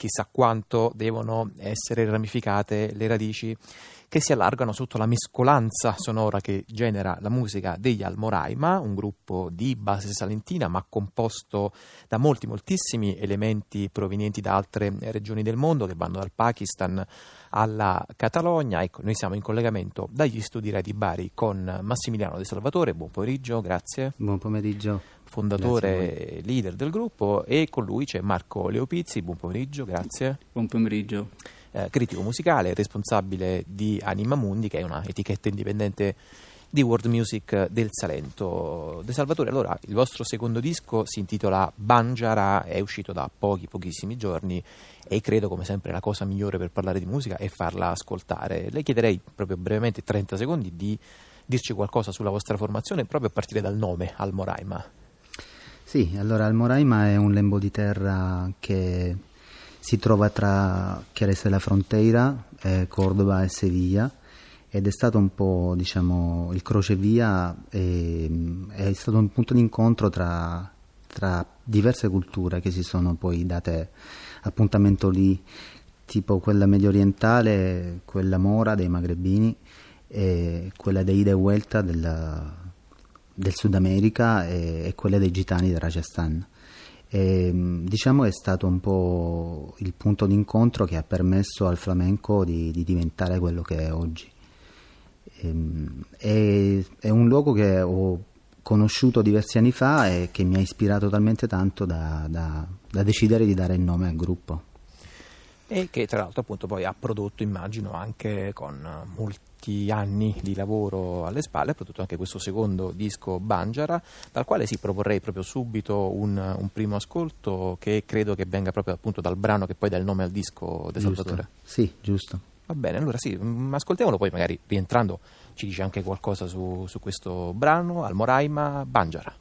chissà quanto devono essere ramificate le radici che si allargano sotto la mescolanza sonora che genera la musica degli Almoraima, un gruppo di base salentina ma composto da molti, moltissimi elementi provenienti da altre regioni del mondo che vanno dal Pakistan alla Catalogna. Ecco, noi siamo in collegamento dagli studi Rai di Bari con Massimiliano De Salvatore. Buon pomeriggio, grazie. Buon pomeriggio. Fondatore, leader del gruppo, e con lui c'è Marco Leopizzi. Buon pomeriggio, grazie. Buon pomeriggio eh, critico musicale, responsabile di Anima Mundi, che è una etichetta indipendente di world music del Salento. De Salvatore, allora il vostro secondo disco si intitola Banjara, è uscito da pochi, pochissimi giorni e credo come sempre la cosa migliore per parlare di musica è farla ascoltare. Le chiederei proprio brevemente 30 secondi di dirci qualcosa sulla vostra formazione proprio a partire dal nome Almoraima. Sì, allora Almoraima è un lembo di terra che si trova tra Chiarese della Fronteira, eh, Cordova e Sevilla ed è stato un po' diciamo, il crocevia, e, è stato un punto d'incontro tra, tra diverse culture che si sono poi date appuntamento lì, tipo quella medio orientale, quella mora dei magrebini e quella dei ida e vuelta del, del Sud America e, e quella dei gitani del Rajasthan. E, diciamo è stato un po' il punto d'incontro che ha permesso al flamenco di, di diventare quello che è oggi. E, ehm, è, è, un luogo che ho conosciuto diversi anni fa e che mi ha ispirato talmente tanto da, da, da decidere di dare il nome al gruppo e che tra l'altro appunto poi ha prodotto immagino anche con molti anni di lavoro alle spalle ha prodotto anche questo secondo disco Banjara dal quale si proporrei proprio subito un, un, primo ascolto che credo che venga proprio appunto dal brano che poi dà il nome al disco De Salvatore. Sì giusto. Va bene allora sì mm, ascoltiamolo poi magari rientrando ci dice anche qualcosa su, su questo brano Almoraima Banjara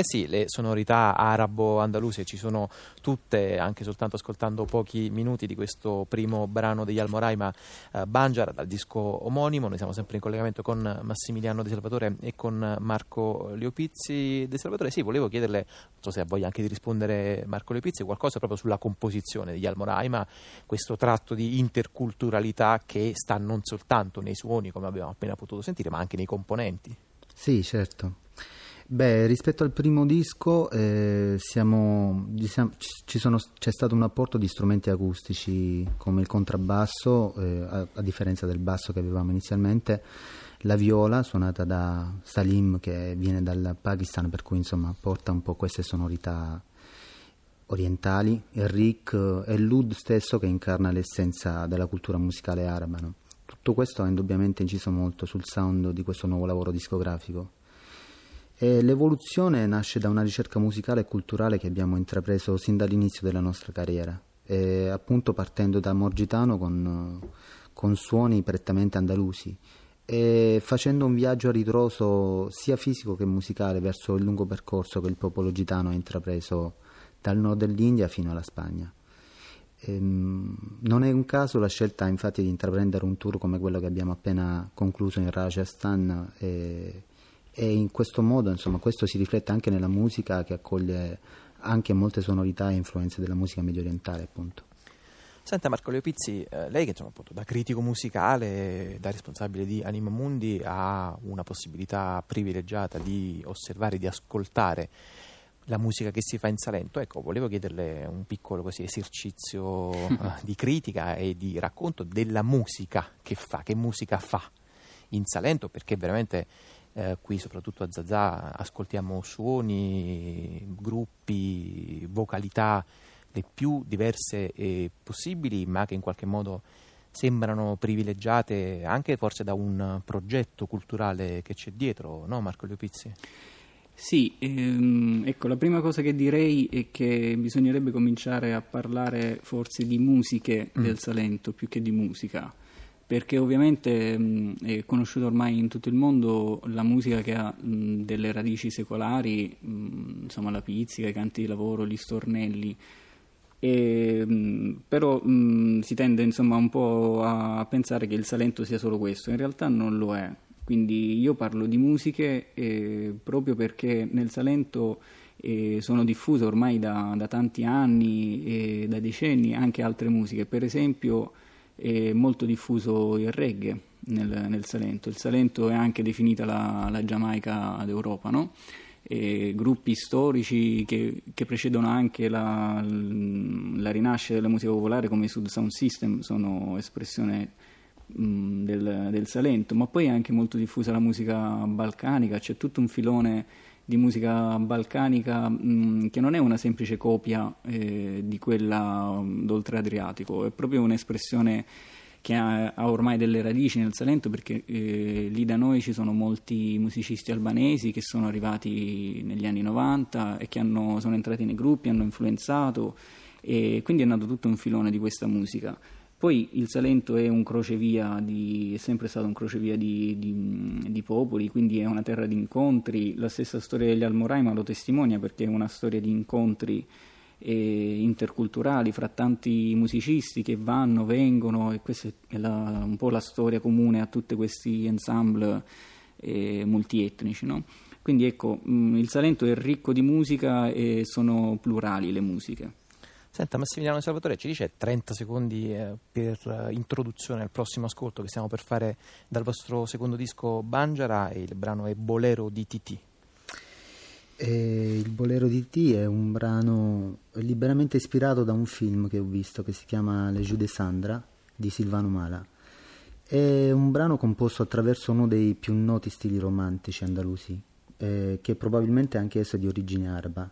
Eh sì, le sonorità arabo-andaluse ci sono tutte, anche soltanto ascoltando pochi minuti di questo primo brano degli Almoraima eh, Banjar dal disco omonimo. Noi siamo sempre in collegamento con Massimiliano De Salvatore e con Marco Leopizzi. De Salvatore, sì, volevo chiederle, non so se ha voglia anche di rispondere Marco Leopizzi, qualcosa proprio sulla composizione degli Almoraima, questo tratto di interculturalità che sta non soltanto nei suoni, come abbiamo appena potuto sentire, ma anche nei componenti. Sì, certo. Beh, rispetto al primo disco eh, siamo, diciamo, sono, c'è stato un apporto di strumenti acustici come il contrabbasso, eh, a, a, differenza del basso che avevamo inizialmente, la viola suonata da Salim che viene dal Pakistan, per cui insomma porta un po' queste sonorità orientali, e Rick e l'Ud stesso che incarna l'essenza della cultura musicale araba. No? Tutto questo ha indubbiamente inciso molto sul sound di questo nuovo lavoro discografico. E l'evoluzione nasce da una ricerca musicale e culturale che abbiamo intrapreso sin dall'inizio della nostra carriera, e appunto partendo da Morgitano con, con suoni prettamente andalusi e facendo un viaggio a ritroso sia fisico che musicale verso il lungo percorso che il popolo gitano ha intrapreso dal nord dell'India fino alla Spagna. Ehm, non è un caso la scelta infatti di intraprendere un tour come quello che abbiamo appena concluso in Rajasthan e, e in questo modo insomma, questo si riflette anche nella musica che accoglie anche molte sonorità e influenze della musica medio orientale appunto. Senta Marco Leopizzi, eh, lei che insomma, appunto, da critico musicale, da responsabile di Anima Mundi ha una possibilità privilegiata di osservare, di ascoltare la musica che si fa in Salento. Ecco, volevo chiederle un piccolo così, esercizio uh, di critica e di racconto della musica che fa, che musica fa in Salento, perché veramente eh, qui soprattutto a Zazà ascoltiamo suoni, gruppi, vocalità le più diverse eh, possibili, ma che in qualche modo sembrano privilegiate anche forse da un progetto culturale che c'è dietro, no Marco Leopizzi? Sì, ehm, ecco, la prima cosa che direi è che bisognerebbe cominciare a parlare forse di musiche mm. del Salento più che di musica perché ovviamente mh, è conosciuta ormai in tutto il mondo la musica che ha mh, delle radici secolari, mh, insomma la pizzica, i canti di lavoro, gli stornelli, e, però si tende insomma un po' a pensare che il Salento sia solo questo, in realtà non lo è, quindi io parlo di musiche eh, proprio perché nel Salento eh, sono diffuse ormai da, da tanti anni e da decenni anche altre musiche, per esempio è molto diffuso il reggae nel, nel Salento. Il Salento è anche definita la, la Giamaica d'Europa, no? gruppi storici che, che precedono anche la, la, rinascita della musica popolare come i Sud Sound System sono espressione mh, del, del, Salento, ma poi è anche molto diffusa la musica balcanica, c'è tutto un filone di musica balcanica mh, che non è una semplice copia eh, di quella d'oltre Adriatico, è proprio un'espressione che ha, ha, ormai delle radici nel Salento perché eh, lì da noi ci sono molti musicisti albanesi che sono arrivati negli anni 90 e che hanno, sono entrati nei gruppi, hanno influenzato e quindi è nato tutto un filone di questa musica. Poi il Salento è un di, è sempre stato un crocevia di, di, di, popoli, quindi è una terra di incontri. La stessa storia degli Almoraima lo testimonia perché è una storia di incontri eh, interculturali fra tanti musicisti che vanno, vengono e questa è la, un po' la storia comune a tutti questi ensemble eh, multietnici. No? Quindi ecco, mh, il Salento è ricco di musica e sono plurali le musiche. Senta Massimiliano Salvatore, ci dice 30 secondi eh, per uh, introduzione al prossimo ascolto che stiamo per fare dal vostro secondo disco Banjara e il brano è Bolero di. E il Bolero di Titi è un brano liberamente ispirato da un film che ho visto che si chiama Le Jeux de Sandra di Silvano Mala. È un brano composto attraverso uno dei più noti stili romantici andalusi, eh, che probabilmente anche esso è di origine araba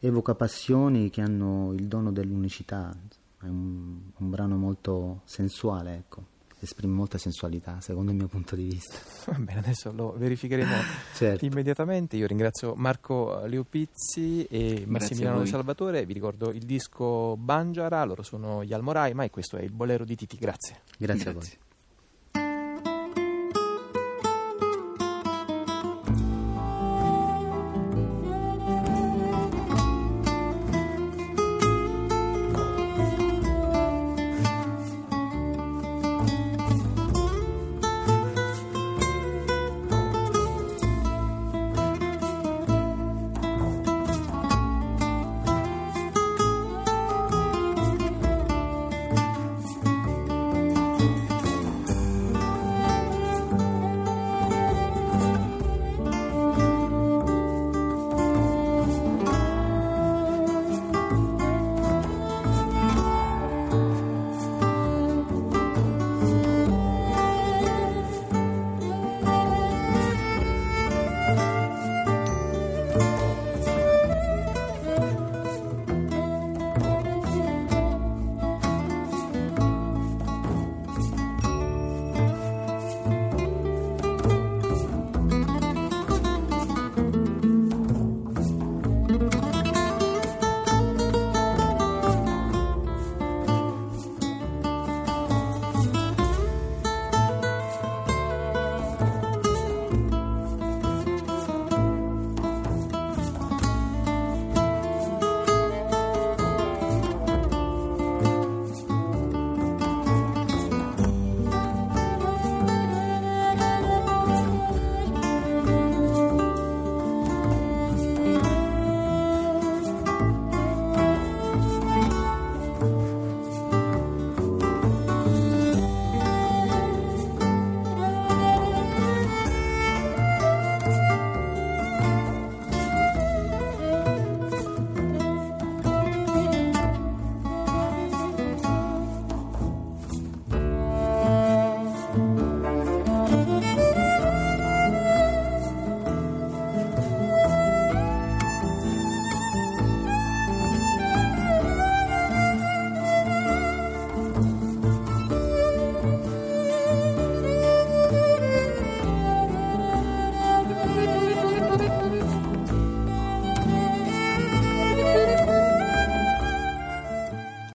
evoca passioni che hanno il dono dell'unicità, è un, un brano molto sensuale, ecco esprime molta sensualità, secondo il mio punto di vista. Va bene, adesso lo verificheremo certo. immediatamente. Io ringrazio Marco Leopizzi e Massimiliano Salvatore. Vi ricordo il disco Bangiara, loro sono gli Almoraima e questo è il Bolero di Titi. Grazie. Grazie, Grazie. a voi.